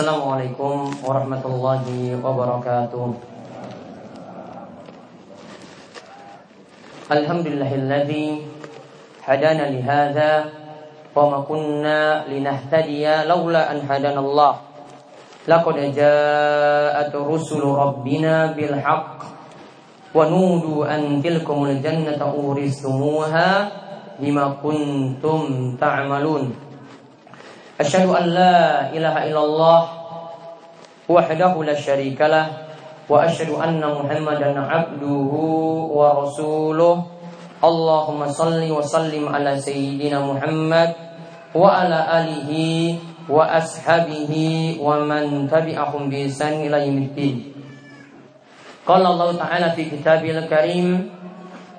Assalamualaikum warahmatullahi wabarakatuh. Alhamdulillahilladzi hadana lihada wa ma kunna linahtadiya laula an hadana Allah. Laqad ja'at rusulu rabbina bil haqq wa nudu an tilkumul jannata uristumuha bima kuntum ta'malun Asyhadu an la ilaha illallah wahdahu la wa asyhadu anna Muhammadan abduhu wa rasuluh. Allahumma salli wa sallim ala sayyidina Muhammad wa ala alihi wa ashabihi wa man tabi'ahum bi ihsan ila yaumiddin. Qala Allah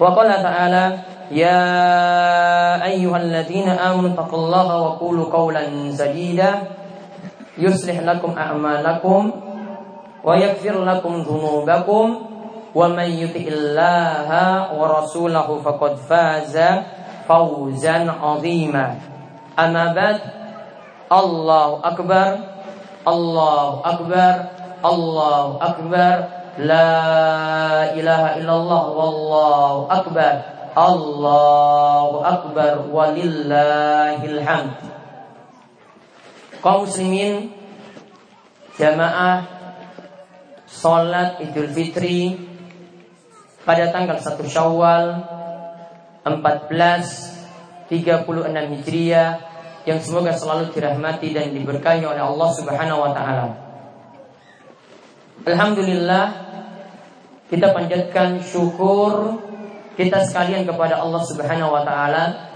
وقال تعالى يا أيها الذين آمنوا اتقوا الله وقولوا قولا سديدا. يصلح لكم أعمالكم ويغفر لكم ذنوبكم. ومن يطع الله ورسوله فقد فاز فوزا عظيما. أما بعد الله أكبر الله أكبر الله أكبر. La ilaha illallah wallahu akbar Allahu akbar walillahil hamd Kaum muslimin Jamaah Salat Idul Fitri Pada tanggal 1 Syawal 14 36 Hijriah yang semoga selalu dirahmati dan diberkahi oleh Allah Subhanahu wa taala. Alhamdulillah kita panjatkan syukur kita sekalian kepada Allah Subhanahu wa taala.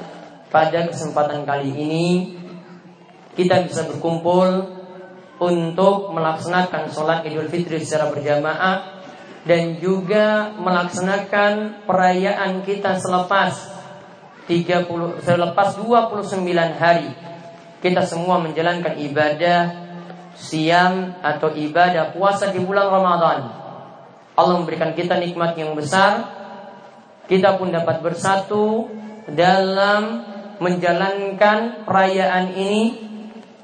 Pada kesempatan kali ini kita bisa berkumpul untuk melaksanakan sholat Idul Fitri secara berjamaah dan juga melaksanakan perayaan kita selepas 30 selepas 29 hari. Kita semua menjalankan ibadah siam atau ibadah puasa di bulan Ramadan Allah memberikan kita nikmat yang besar Kita pun dapat bersatu Dalam menjalankan perayaan ini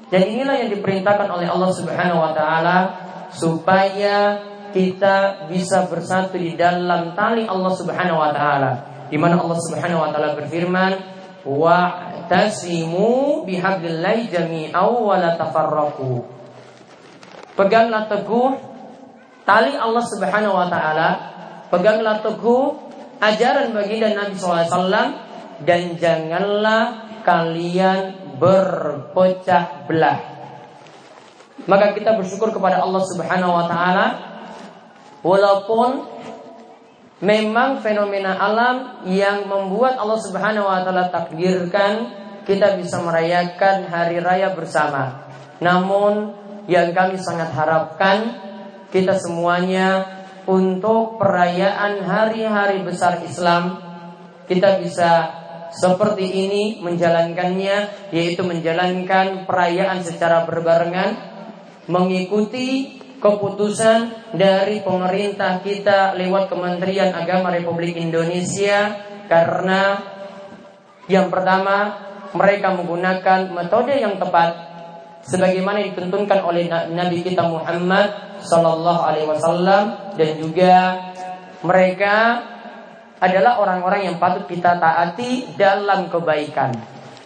Dan inilah yang diperintahkan oleh Allah Subhanahu wa taala supaya kita bisa bersatu di dalam tali Allah Subhanahu wa taala. Di mana Allah Subhanahu wa taala berfirman, "Wa tasimu bihablillahi jami'aw wa la tafarraqu." Peganglah teguh tali Allah Subhanahu wa taala, peganglah teguh ajaran baginda Nabi SAW dan janganlah kalian berpecah belah. Maka kita bersyukur kepada Allah Subhanahu wa taala walaupun memang fenomena alam yang membuat Allah Subhanahu wa taala takdirkan kita bisa merayakan hari raya bersama. Namun yang kami sangat harapkan kita semuanya untuk perayaan hari-hari besar Islam kita bisa seperti ini menjalankannya yaitu menjalankan perayaan secara berbarengan mengikuti keputusan dari pemerintah kita lewat Kementerian Agama Republik Indonesia karena yang pertama mereka menggunakan metode yang tepat sebagaimana ditentukan oleh Nabi kita Muhammad Sallallahu Alaihi Wasallam dan juga mereka adalah orang-orang yang patut kita taati dalam kebaikan.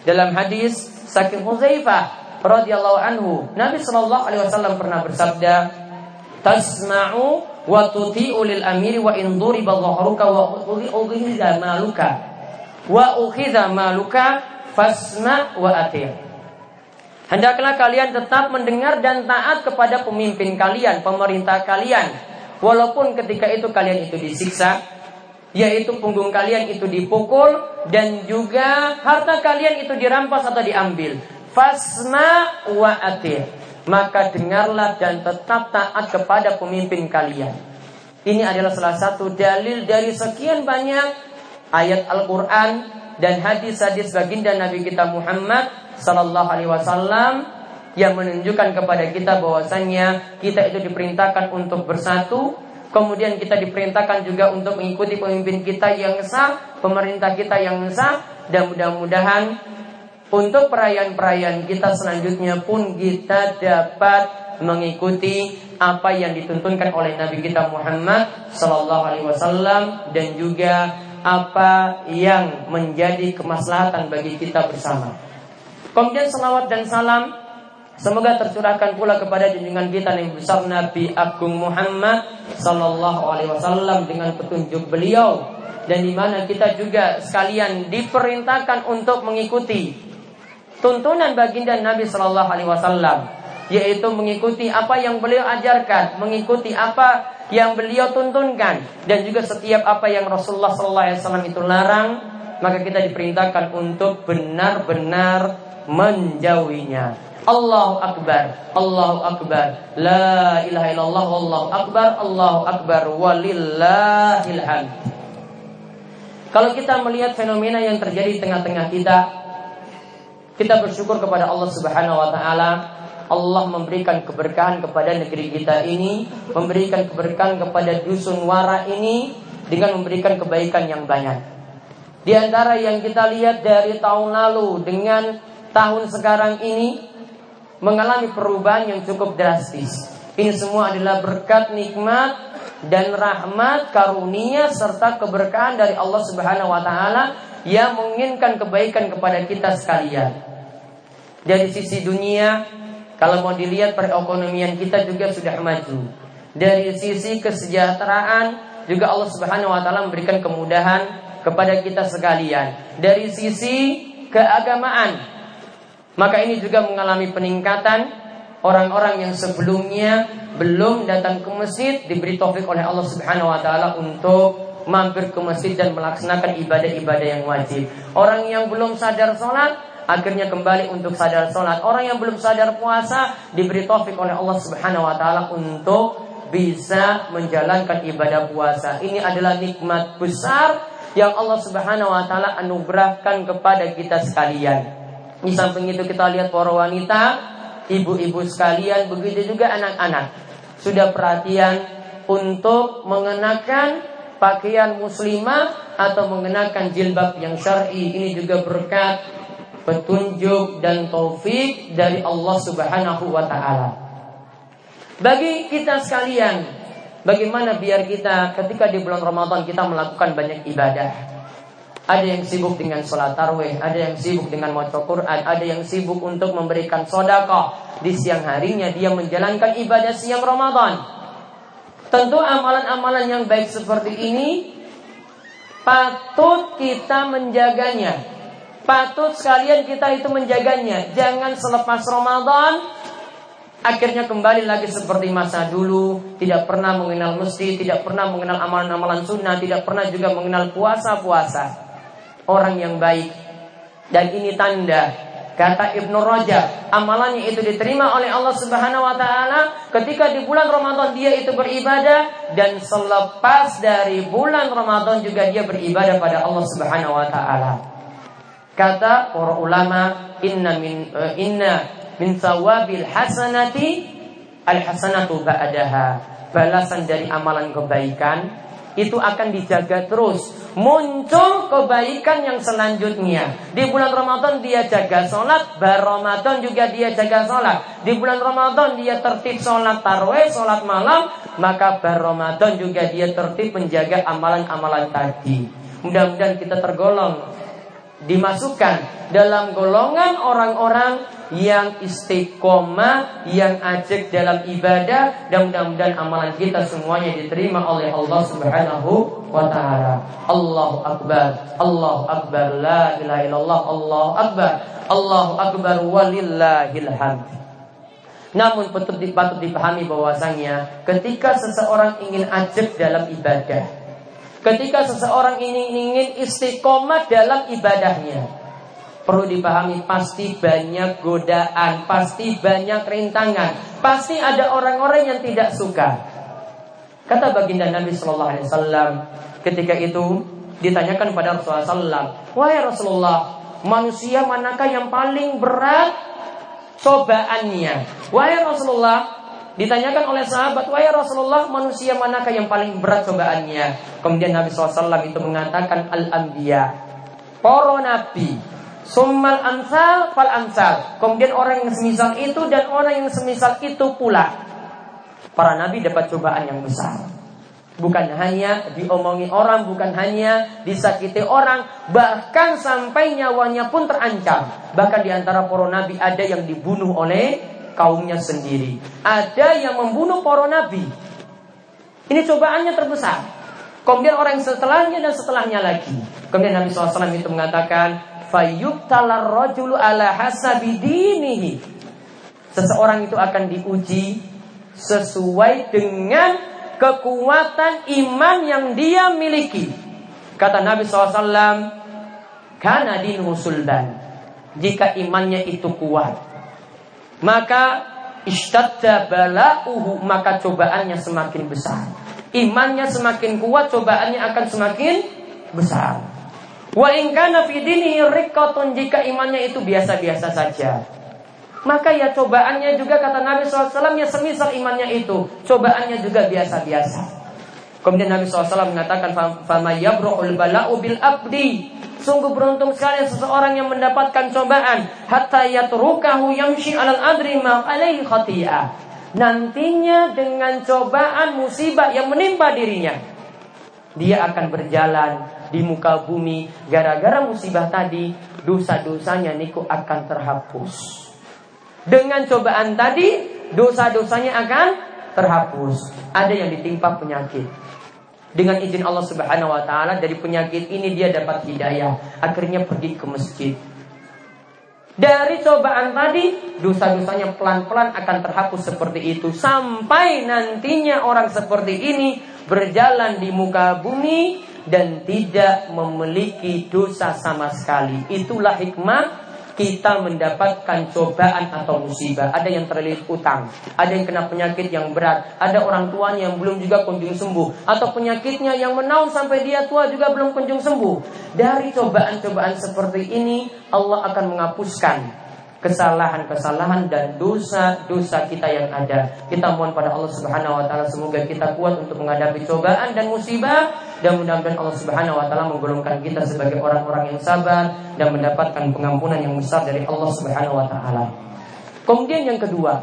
Dalam hadis Sakit Huzaifah radhiyallahu anhu, Nabi Sallallahu Alaihi Wasallam pernah bersabda, "Tasma'u wa tuti'u lil amiri wa in duriba dhahruka wa ukhidha maluka wa ukhidha maluka fasma' wa atir." Hendaklah kalian tetap mendengar dan taat kepada pemimpin kalian, pemerintah kalian. Walaupun ketika itu kalian itu disiksa, yaitu punggung kalian itu dipukul dan juga harta kalian itu dirampas atau diambil. Fasma wa atir. maka dengarlah dan tetap taat kepada pemimpin kalian. Ini adalah salah satu dalil dari sekian banyak ayat Al-Quran dan hadis-hadis baginda Nabi kita Muhammad Sallallahu Alaihi Wasallam yang menunjukkan kepada kita bahwasannya kita itu diperintahkan untuk bersatu, kemudian kita diperintahkan juga untuk mengikuti pemimpin kita yang sah, pemerintah kita yang sah, dan mudah-mudahan untuk perayaan-perayaan kita selanjutnya pun kita dapat mengikuti apa yang dituntunkan oleh Nabi kita Muhammad Sallallahu Alaihi Wasallam dan juga apa yang menjadi kemaslahatan bagi kita bersama. Kemudian salawat dan salam Semoga tercurahkan pula kepada junjungan kita yang besar Nabi Agung Muhammad Sallallahu Alaihi Wasallam dengan petunjuk beliau. Dan di mana kita juga sekalian diperintahkan untuk mengikuti tuntunan baginda Nabi Shallallahu Alaihi Wasallam yaitu mengikuti apa yang beliau ajarkan, mengikuti apa yang beliau tuntunkan dan juga setiap apa yang Rasulullah Shallallahu Alaihi Wasallam itu larang maka kita diperintahkan untuk benar-benar menjauhinya. Allahu Akbar, Allahu Akbar, La ilaha illallah, Allahu Akbar, Allahu Akbar, walillahil. Kalau kita melihat fenomena yang terjadi di tengah-tengah kita, kita bersyukur kepada Allah Subhanahu wa taala. Allah memberikan keberkahan kepada negeri kita ini, memberikan keberkahan kepada dusun wara ini dengan memberikan kebaikan yang banyak. Di antara yang kita lihat dari tahun lalu dengan tahun sekarang ini mengalami perubahan yang cukup drastis. Ini semua adalah berkat nikmat dan rahmat karunia serta keberkahan dari Allah Subhanahu wa taala yang menginginkan kebaikan kepada kita sekalian. Dari sisi dunia, kalau mau dilihat perekonomian kita juga sudah maju. Dari sisi kesejahteraan, juga Allah Subhanahu wa taala memberikan kemudahan kepada kita sekalian. Dari sisi keagamaan, maka ini juga mengalami peningkatan orang-orang yang sebelumnya belum datang ke masjid diberi taufik oleh Allah Subhanahu wa taala untuk mampir ke masjid dan melaksanakan ibadah-ibadah yang wajib. Orang yang belum sadar sholat akhirnya kembali untuk sadar sholat. Orang yang belum sadar puasa diberi taufik oleh Allah Subhanahu Wa Taala untuk bisa menjalankan ibadah puasa. Ini adalah nikmat besar yang Allah Subhanahu Wa Taala anugerahkan kepada kita sekalian. Di samping itu kita lihat para wanita, ibu-ibu sekalian, begitu juga anak-anak sudah perhatian untuk mengenakan pakaian muslimah atau mengenakan jilbab yang syar'i ini juga berkat petunjuk dan taufik dari Allah Subhanahu wa taala. Bagi kita sekalian, bagaimana biar kita ketika di bulan Ramadan kita melakukan banyak ibadah. Ada yang sibuk dengan sholat tarwih, ada yang sibuk dengan baca Quran, ada yang sibuk untuk memberikan sodako Di siang harinya dia menjalankan ibadah siang Ramadan. Tentu amalan-amalan yang baik seperti ini patut kita menjaganya. Patut sekalian kita itu menjaganya. Jangan selepas Ramadan akhirnya kembali lagi seperti masa dulu, tidak pernah mengenal mesti, tidak pernah mengenal amalan-amalan sunnah, tidak pernah juga mengenal puasa-puasa. Orang yang baik dan ini tanda Kata Ibnu Rajab, amalannya itu diterima oleh Allah Subhanahu wa taala ketika di bulan Ramadan dia itu beribadah dan selepas dari bulan Ramadan juga dia beribadah pada Allah Subhanahu wa taala. Kata para ulama, inna min uh, inna min sawabil hasanati al hasanatu ba'daha. Balasan dari amalan kebaikan itu akan dijaga terus. Muncul kebaikan yang selanjutnya. Di bulan Ramadan dia jaga sholat, bar Ramadan juga dia jaga sholat. Di bulan Ramadan dia tertib sholat tarweh, sholat malam, maka bar Ramadan juga dia tertib menjaga amalan-amalan tadi. Mudah-mudahan kita tergolong dimasukkan dalam golongan orang-orang yang istiqomah, yang ajak dalam ibadah dan mudah-mudahan amalan kita semuanya diterima oleh Allah Subhanahu wa taala. Allahu akbar. Allahu akbar. La ilaha illallah. Allahu akbar. Allahu akbar walillahil hamd. Namun patut dipahami bahwasanya ketika seseorang ingin ajak dalam ibadah, Ketika seseorang ini ingin istiqomah dalam ibadahnya perlu dipahami pasti banyak godaan, pasti banyak rintangan, pasti ada orang-orang yang tidak suka. Kata baginda Nabi Shallallahu Alaihi Wasallam ketika itu ditanyakan pada Rasulullah SAW, wahai Rasulullah, manusia manakah yang paling berat cobaannya? Wahai Rasulullah, ditanyakan oleh sahabat, wahai Rasulullah, manusia manakah yang paling berat cobaannya? Kemudian Nabi SAW itu mengatakan al-anbiya, para nabi, Summal ansal fal ansal. Kemudian orang yang semisal itu dan orang yang semisal itu pula. Para nabi dapat cobaan yang besar. Bukan hanya diomongi orang, bukan hanya disakiti orang, bahkan sampai nyawanya pun terancam. Bahkan di antara para nabi ada yang dibunuh oleh kaumnya sendiri. Ada yang membunuh para nabi. Ini cobaannya terbesar. Kemudian orang setelahnya dan setelahnya lagi. Kemudian Nabi SAW itu mengatakan, rajulu ala hasabi dinihi. Seseorang itu akan diuji sesuai dengan kekuatan iman yang dia miliki. Kata Nabi SAW, karena dinuhu sultan. Jika imannya itu kuat, maka istadda maka cobaannya semakin besar. Imannya semakin kuat, cobaannya akan semakin besar. Wa in kana fi dinihi jika imannya itu biasa-biasa saja. Maka ya cobaannya juga kata Nabi SAW ya semisal imannya itu Cobaannya juga biasa-biasa. Kemudian Nabi SAW mengatakan Fama yabru'ul bala'u bil abdi. Sungguh beruntung sekali seseorang yang mendapatkan cobaan. Hatta yatrukahu yamshi alal adri ma khati'ah. Nantinya dengan cobaan musibah yang menimpa dirinya Dia akan berjalan di muka bumi gara-gara musibah tadi dosa-dosanya niku akan terhapus. Dengan cobaan tadi dosa-dosanya akan terhapus. Ada yang ditimpa penyakit. Dengan izin Allah Subhanahu wa taala dari penyakit ini dia dapat hidayah, akhirnya pergi ke masjid. Dari cobaan tadi, dosa-dosanya pelan-pelan akan terhapus seperti itu sampai nantinya orang seperti ini berjalan di muka bumi dan tidak memiliki dosa sama sekali. Itulah hikmah kita mendapatkan cobaan atau musibah. Ada yang terlilit utang, ada yang kena penyakit yang berat, ada orang tuanya yang belum juga kunjung sembuh, atau penyakitnya yang menaun sampai dia tua juga belum kunjung sembuh. Dari cobaan-cobaan seperti ini, Allah akan menghapuskan kesalahan-kesalahan dan dosa-dosa kita yang ada. Kita mohon pada Allah Subhanahu wa taala semoga kita kuat untuk menghadapi cobaan dan musibah dan mudah-mudahan Allah Subhanahu wa taala menggolongkan kita sebagai orang-orang yang sabar dan mendapatkan pengampunan yang besar dari Allah Subhanahu wa taala. Kemudian yang kedua,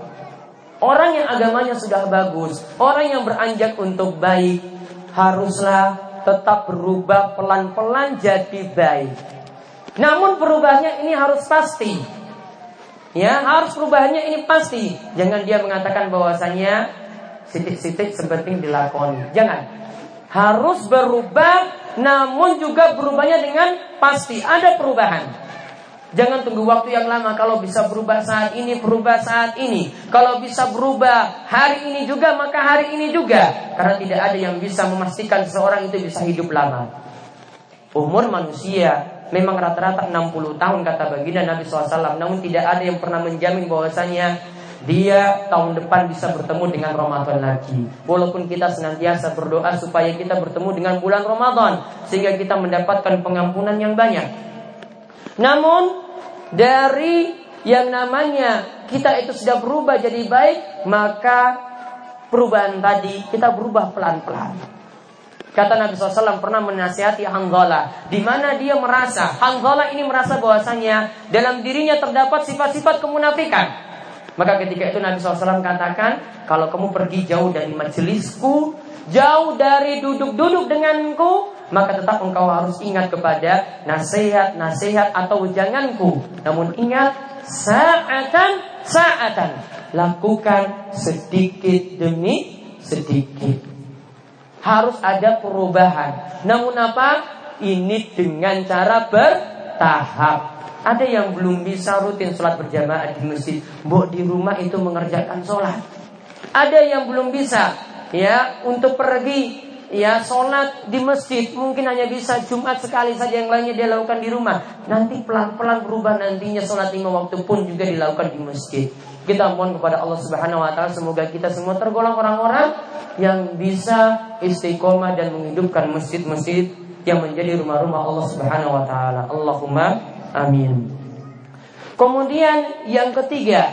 orang yang agamanya sudah bagus, orang yang beranjak untuk baik haruslah tetap berubah pelan-pelan jadi baik. Namun perubahannya ini harus pasti. Ya, harus perubahannya ini pasti. Jangan dia mengatakan bahwasanya sitik-sitik seperti dilakoni. Jangan. Harus berubah namun juga berubahnya dengan pasti ada perubahan. Jangan tunggu waktu yang lama Kalau bisa berubah saat ini Berubah saat ini Kalau bisa berubah hari ini juga Maka hari ini juga Karena tidak ada yang bisa memastikan Seseorang itu bisa hidup lama Umur manusia memang rata-rata 60 tahun kata baginda Nabi SAW Namun tidak ada yang pernah menjamin bahwasanya dia tahun depan bisa bertemu dengan Ramadan lagi. Walaupun kita senantiasa berdoa supaya kita bertemu dengan bulan Ramadan Sehingga kita mendapatkan pengampunan yang banyak. Namun dari yang namanya kita itu sudah berubah jadi baik Maka perubahan tadi kita berubah pelan-pelan Kata Nabi SAW pernah menasihati Hanzala di mana dia merasa Hanzala ini merasa bahwasanya dalam dirinya terdapat sifat-sifat kemunafikan. Maka ketika itu Nabi SAW katakan kalau kamu pergi jauh dari majelisku, jauh dari duduk-duduk denganku, maka tetap engkau harus ingat kepada nasihat-nasihat atau janganku. Namun ingat saatan saatan lakukan sedikit demi sedikit harus ada perubahan. Namun apa? Ini dengan cara bertahap. Ada yang belum bisa rutin sholat berjamaah di masjid, Mbok di rumah itu mengerjakan sholat. Ada yang belum bisa ya untuk pergi ya sholat di masjid mungkin hanya bisa Jumat sekali saja yang lainnya dia lakukan di rumah. Nanti pelan-pelan berubah nantinya sholat lima waktu pun juga dilakukan di masjid. Kita mohon kepada Allah Subhanahu wa taala semoga kita semua tergolong orang-orang yang bisa istiqomah dan menghidupkan masjid-masjid yang menjadi rumah-rumah Allah Subhanahu wa taala. Allahumma amin. Kemudian yang ketiga,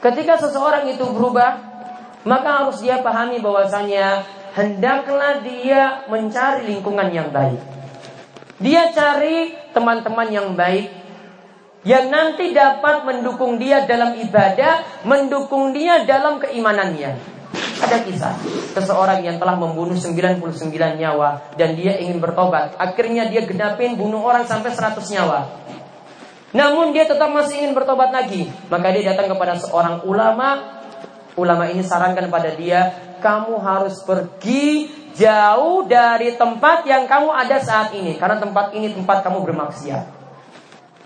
ketika seseorang itu berubah, maka harus dia pahami bahwasanya hendaklah dia mencari lingkungan yang baik. Dia cari teman-teman yang baik yang nanti dapat mendukung dia dalam ibadah, mendukung dia dalam keimanannya. Ada kisah seseorang yang telah membunuh 99 nyawa dan dia ingin bertobat. Akhirnya dia genapin bunuh orang sampai 100 nyawa. Namun dia tetap masih ingin bertobat lagi. Maka dia datang kepada seorang ulama. Ulama ini sarankan pada dia, kamu harus pergi jauh dari tempat yang kamu ada saat ini. Karena tempat ini tempat kamu bermaksiat.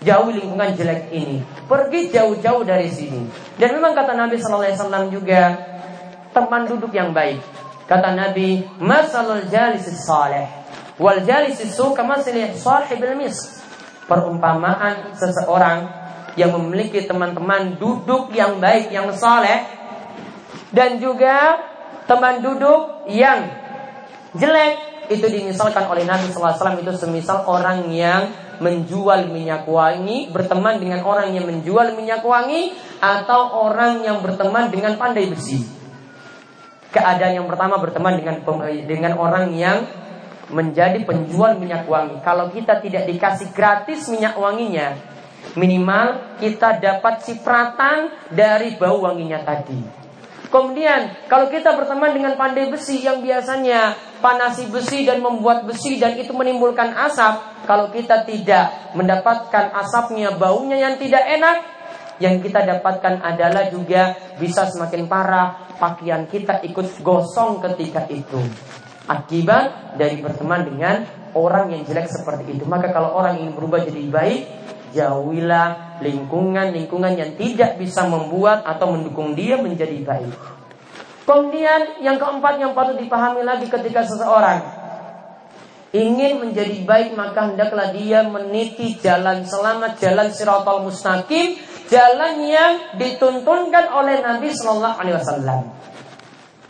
Jauh lingkungan jelek ini. Pergi jauh-jauh dari sini. Dan memang kata Nabi SAW juga, teman duduk yang baik. Kata Nabi, "Masalul jalis saleh wal jalis su sahibil mis." Perumpamaan seseorang yang memiliki teman-teman duduk yang baik, yang saleh dan juga teman duduk yang jelek itu dimisalkan oleh Nabi SAW itu semisal orang yang menjual minyak wangi berteman dengan orang yang menjual minyak wangi atau orang yang berteman dengan pandai besi keadaan yang pertama berteman dengan dengan orang yang menjadi penjual minyak wangi. Kalau kita tidak dikasih gratis minyak wanginya, minimal kita dapat cipratan dari bau wanginya tadi. Kemudian kalau kita berteman dengan pandai besi yang biasanya panasi besi dan membuat besi dan itu menimbulkan asap, kalau kita tidak mendapatkan asapnya, baunya yang tidak enak, yang kita dapatkan adalah juga bisa semakin parah pakaian kita ikut gosong ketika itu. Akibat dari berteman dengan orang yang jelek seperti itu. Maka kalau orang ingin berubah jadi baik, jauhilah lingkungan-lingkungan yang tidak bisa membuat atau mendukung dia menjadi baik. Kemudian yang keempat yang patut dipahami lagi ketika seseorang ingin menjadi baik maka hendaklah dia meniti jalan selamat, jalan siratal mustaqim jalan yang dituntunkan oleh Nabi Shallallahu Alaihi Wasallam.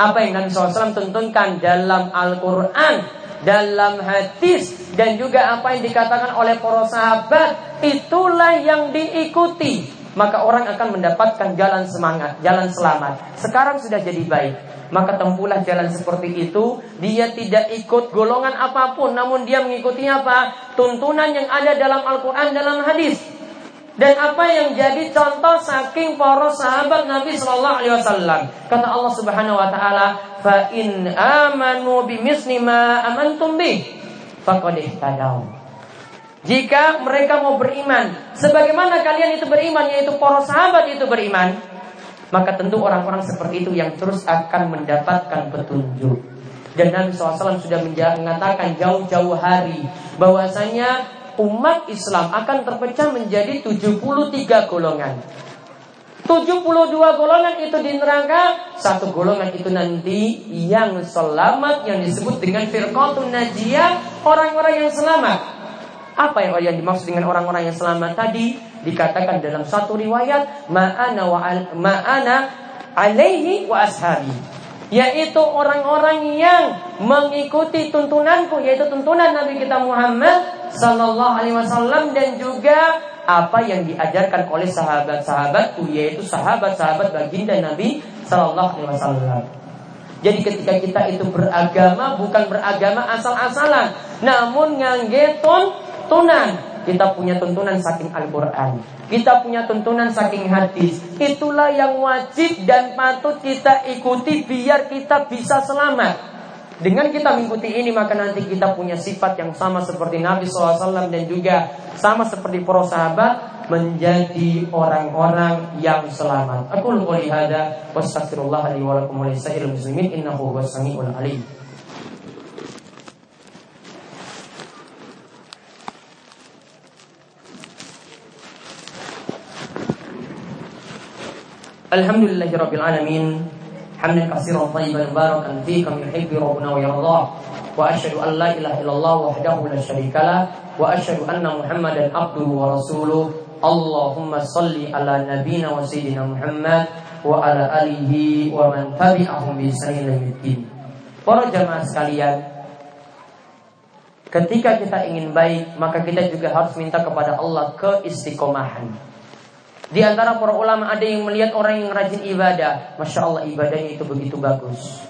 Apa yang Nabi SAW tuntunkan dalam Al-Quran, dalam hadis, dan juga apa yang dikatakan oleh para sahabat, itulah yang diikuti. Maka orang akan mendapatkan jalan semangat, jalan selamat. Sekarang sudah jadi baik. Maka tempuhlah jalan seperti itu. Dia tidak ikut golongan apa pun, namun dia mengikuti apa? Tuntunan yang ada dalam Al-Quran, dalam hadis. Dan apa yang jadi contoh saking para sahabat Nabi Shallallahu Alaihi Wasallam? Kata Allah Subhanahu Wa Taala, fa in amanu bimisli ma amantum bih, faqad Jika mereka mau beriman, sebagaimana kalian itu beriman, yaitu para sahabat itu beriman, maka tentu orang-orang seperti itu yang terus akan mendapatkan petunjuk. Dan Nabi SAW sudah mengatakan jauh-jauh hari bahwasanya umat Islam akan terpecah menjadi 73 golongan. 72 golongan itu di neraka, satu golongan itu nanti yang selamat yang disebut dengan firqatun najiyah, orang-orang yang selamat. Apa yang yang dimaksud dengan orang-orang yang selamat tadi? Dikatakan dalam satu riwayat, ma'ana wa ma'ana alaihi wa ashabi yaitu orang-orang yang mengikuti tuntunanku yaitu tuntunan Nabi kita Muhammad sallallahu alaihi wasallam dan juga apa yang diajarkan oleh sahabat-sahabatku yaitu sahabat-sahabat baginda Nabi sallallahu alaihi wasallam. Jadi ketika kita itu beragama bukan beragama asal-asalan, namun ngangge tunan kita punya tuntunan saking Al-Quran. Kita punya tuntunan saking hadis. Itulah yang wajib dan patut kita ikuti Biar kita bisa selamat. Dengan kita mengikuti ini maka nanti kita punya sifat yang sama seperti Nabi SAW dan juga sama seperti para sahabat menjadi orang-orang yang selamat. Aku lupa lihada. Wastaghfirullah li wa lakum wa muslimin innahu huwas samiul alim. Alhamdulillahirabbil alamin. Hamdan katsiran tayyiban barakan fi kam yuhibbu rabbuna wa yardah. Wa asyhadu an la ilaha illallah wahdahu la syarikalah wa ashadu anna Muhammadan abduhu wa rasuluh. Allahumma salli ala nabiyyina wa sayyidina Muhammad wa ala alihi wa man tabi'ahum bi ihsanin. Para jamaah sekalian, ketika kita ingin baik, maka kita juga harus minta kepada Allah keistiqomahan. Di antara para ulama ada yang melihat orang yang rajin ibadah, masya Allah ibadahnya itu begitu bagus.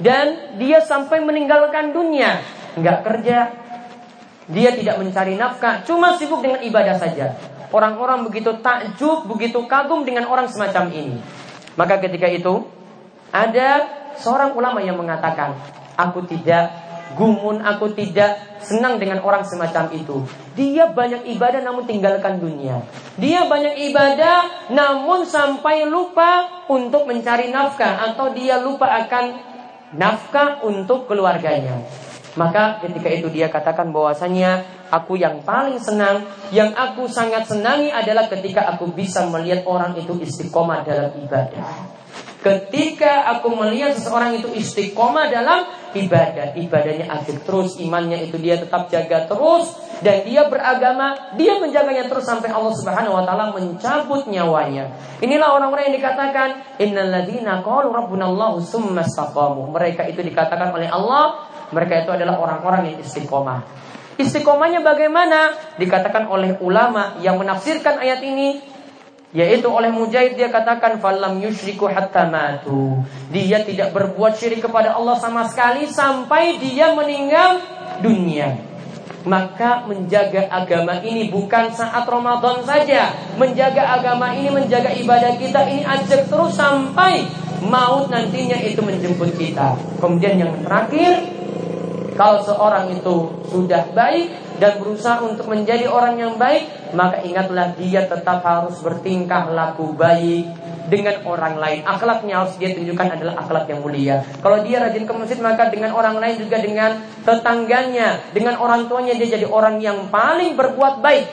Dan dia sampai meninggalkan dunia, nggak kerja, dia tidak mencari nafkah, cuma sibuk dengan ibadah saja. Orang-orang begitu takjub, begitu kagum dengan orang semacam ini. Maka ketika itu ada seorang ulama yang mengatakan, aku tidak gumun, aku tidak senang dengan orang semacam itu. Dia banyak ibadah namun tinggalkan dunia. Dia banyak ibadah namun sampai lupa untuk mencari nafkah atau dia lupa akan nafkah untuk keluarganya. Maka ketika itu dia katakan bahwasanya aku yang paling senang, yang aku sangat senangi adalah ketika aku bisa melihat orang itu istiqomah dalam ibadah. Ketika aku melihat seseorang itu istiqomah dalam ibadah, ibadahnya aktif terus, imannya itu dia tetap jaga terus dan dia beragama, dia menjaganya terus sampai Allah Subhanahu wa taala mencabut nyawanya. Inilah orang-orang yang dikatakan innalladzina qalu. Mereka itu dikatakan oleh Allah, mereka itu adalah orang-orang yang istiqomah. Istiqomahnya bagaimana? Dikatakan oleh ulama yang menafsirkan ayat ini yaitu oleh Mujahid dia katakan falam yusyriku hatta matu. Dia tidak berbuat syirik kepada Allah sama sekali sampai dia meninggal dunia. Maka menjaga agama ini bukan saat Ramadan saja. Menjaga agama ini, menjaga ibadah kita ini ajak terus sampai maut nantinya itu menjemput kita. Kemudian yang terakhir, kalau seorang itu sudah baik, dan berusaha untuk menjadi orang yang baik, maka ingatlah dia tetap harus bertingkah laku baik dengan orang lain. Akhlaknya harus dia tunjukkan adalah akhlak yang mulia. Kalau dia rajin ke masjid maka dengan orang lain juga dengan tetangganya, dengan orang tuanya dia jadi orang yang paling berbuat baik.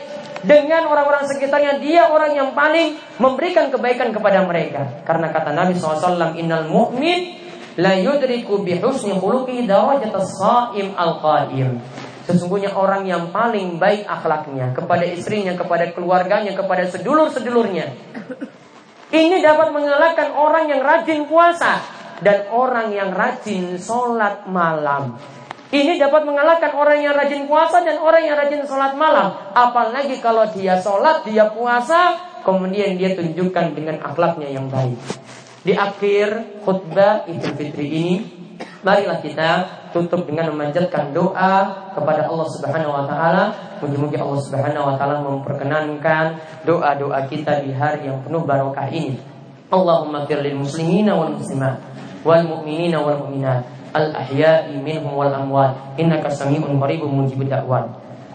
Dengan orang-orang sekitarnya dia orang yang paling memberikan kebaikan kepada mereka. Karena kata Nabi SAW, Innal mu'min la yudriku bihusni khuluqi darajat as-sa'im al-qaim. Sesungguhnya orang yang paling baik akhlaknya kepada istrinya, kepada keluarganya, kepada sedulur-sedulurnya. Ini dapat mengalahkan orang yang rajin puasa dan orang yang rajin sholat malam. Ini dapat mengalahkan orang yang rajin puasa dan orang yang rajin sholat malam. Apalagi kalau dia sholat, dia puasa, kemudian dia tunjukkan dengan akhlaknya yang baik. Di akhir khutbah Idul Fitri ini, marilah kita tutup dengan memanjatkan doa kepada Allah Subhanahu wa taala. Mugi-mugi Allah Subhanahu wa taala memperkenankan doa-doa kita di hari yang penuh barokah ini. Allahumma fir lil muslimina wal muslimat wal mu'minina wal mu'minat al ahya'i minhum wal amwat innaka sami'un qaribun mujibud da'wat.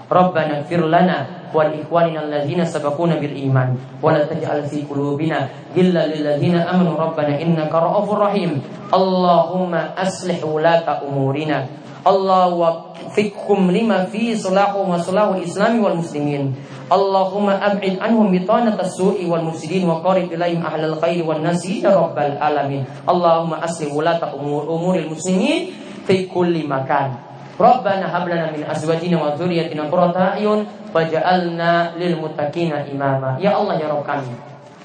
Rabbana fir lana wal ikhwanina allazina sabaquna bil iman. Wa la taj'al fi qulubina illa lil ladzina amanu rabbana innaka ra'ufur rahim. Allahumma aslih ulata umurina. Allah wafikkum lima fi salahu wa salahu islami wal muslimin. Allahumma ab'id anhum bitanat as-su'i wal mufsidin wa qarib ilaihim ahlal khairi wan nasi ya rabbal alamin. Allahumma aslih ulata umur umuril muslimin fi kulli makan. Rabbana hablana min azwajina wa dzurriyyatina qurrata a'yun waj'alna lil muttaqina imama. Ya Allah ya Rabb kami.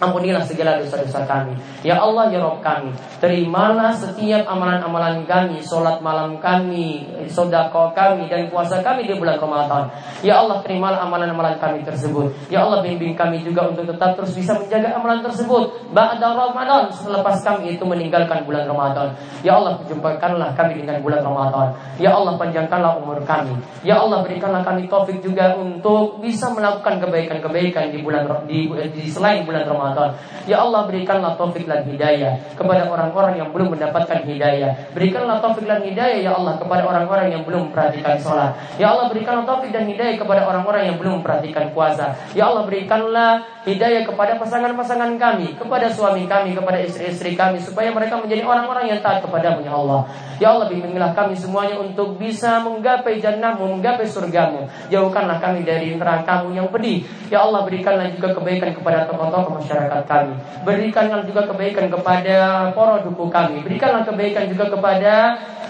Ampunilah segala dosa-dosa kami. Ya Allah ya Rob kami. Terimalah setiap amalan-amalan kami, sholat malam kami, sodako kami, dan puasa kami di bulan Ramadan. Ya Allah terimalah amalan-amalan kami tersebut. Ya Allah bimbing kami juga untuk tetap terus bisa menjaga amalan tersebut. Ba'da Ramadan selepas kami itu meninggalkan bulan Ramadan. Ya Allah jumpakanlah kami dengan bulan Ramadan. Ya Allah panjangkanlah umur kami. Ya Allah berikanlah kami taufik juga untuk bisa melakukan kebaikan-kebaikan di bulan di, di selain bulan Ramadan. Ramadan. Ya Allah berikanlah taufik dan hidayah kepada orang-orang yang belum mendapatkan hidayah. Berikanlah taufik dan hidayah ya Allah kepada orang-orang yang belum memperhatikan sholat. Ya Allah berikanlah taufik dan hidayah kepada orang-orang yang belum memperhatikan puasa. Ya Allah berikanlah hidayah kepada pasangan-pasangan kami, kepada suami kami, kepada istri-istri kami supaya mereka menjadi orang-orang yang taat kepadamu ya Allah. Ya Allah bimbinglah kami semuanya untuk bisa menggapai jannahmu, menggapai surgamu. Jauhkanlah kami dari nerakamu yang pedih. Ya Allah berikanlah juga kebaikan kepada tokoh-tokoh masyarakat kami. Berikanlah juga kebaikan kepada para duku kami. Berikanlah kebaikan juga kepada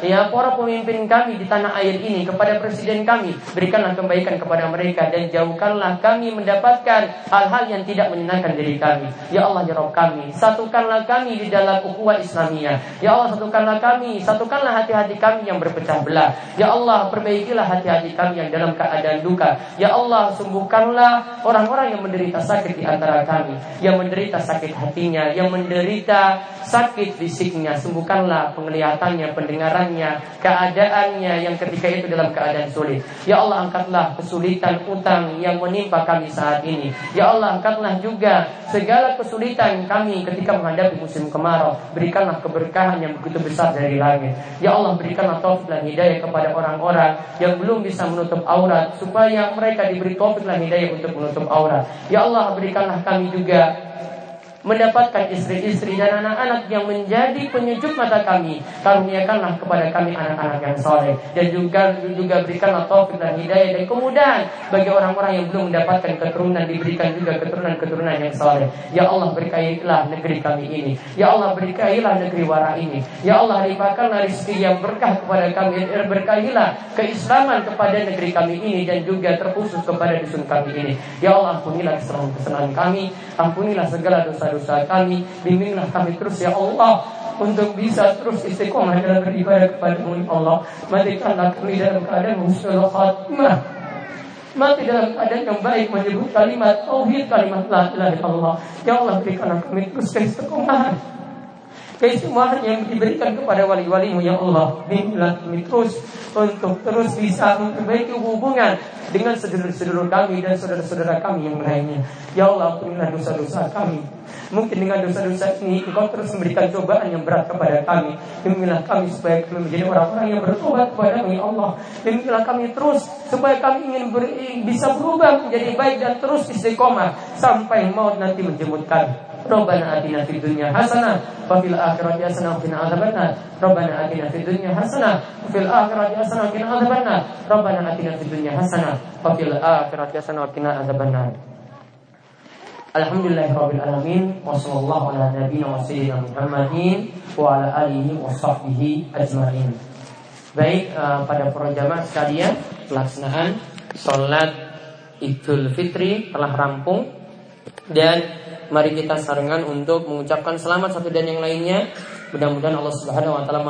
ya para pemimpin kami di tanah air ini, kepada presiden kami. Berikanlah kebaikan kepada mereka dan jauhkanlah kami mendapatkan hal-hal yang tidak menyenangkan diri kami. Ya Allah ya Rabb kami, satukanlah kami di dalam ukhuwah Islamiyah. Ya Allah satukanlah kami, satukanlah hati-hati kami yang berpecah belah. Ya Allah perbaikilah hati-hati kami yang dalam keadaan duka. Ya Allah sembuhkanlah orang-orang yang menderita sakit di antara kami, yang menderita sakit hatinya, yang menderita sakit fisiknya, sembuhkanlah penglihatannya, pendengarannya, keadaannya yang ketika itu dalam keadaan sulit. Ya Allah angkatlah kesulitan utang yang menimpa kami saat ini. Ya Allah angkatlah juga segala kesulitan kami ketika menghadapi musim kemarau. Berikanlah keberkahan yang begitu besar dari langit. Ya Allah berikanlah taufik dan hidayah kepada orang-orang yang belum bisa menutup aurat supaya mereka diberi taufik dan hidayah untuk menutup aurat. Ya Allah berikanlah kami juga mendapatkan istri-istri dan anak-anak yang menjadi penyejuk mata kami. Karuniakanlah kepada kami anak-anak yang soleh dan juga juga berikanlah taufik dan hidayah dan kemudahan bagi orang-orang yang belum mendapatkan keturunan diberikan juga keturunan-keturunan yang soleh. Ya Allah berkailah negeri kami ini. Ya Allah berkailah negeri wara ini. Ya Allah limpahkanlah rezeki yang berkah kepada kami. Berkailah keislaman kepada negeri kami ini dan juga terkhusus kepada dusun kami ini. Ya Allah ampunilah kesalahan-kesalahan kami, ampunilah segala dosa dosa kami Bimbinglah kami terus ya Allah untuk bisa terus istiqomah dalam beribadah kepada Allah. Matikanlah kami dalam keadaan husnul khatimah. Mati dalam keadaan yang baik menyebut kalimat tauhid kalimat la ilaha illallah. Ya Allah berikanlah kami terus keistiqomahan. Keistimewaan yang diberikan kepada wali-walimu ya Allah Bimbinglah kami terus untuk terus bisa memperbaiki hubungan dengan sedulur-sedulur kami dan saudara-saudara kami yang lainnya. Ya Allah, ampunilah dosa-dosa kami. Mungkin dengan dosa-dosa ini Engkau terus memberikan cobaan yang berat kepada kami. Bimbinglah kami supaya kami menjadi orang-orang yang bertobat kepada Ya Allah. Bimbinglah kami terus supaya kami ingin ber, bisa berubah menjadi baik dan terus istiqomah sampai maut nanti menjemput. Rabbana atina fid dunya hasanah wa fil akhirati hasanah wa qina adzabannar. Rabbana atina fid dunya hasanah wa fil akhirati hasanah wa qina adzabannar. Rabbana atina fid dunya hasanah wa fil akhirati hasanah wa qina adzabannar. Alhamdulillahirabbil alamin wa sallallahu ala nabiyyina wa sayyidina Muhammadin wa ala alihi wa sahbihi ajmain. Baik uh, pada para jamaah sekalian, pelaksanaan salat Idul Fitri telah rampung dan Mari kita sarangan untuk mengucapkan selamat satu dan yang lainnya. Mudah-mudahan Allah Subhanahu wa taala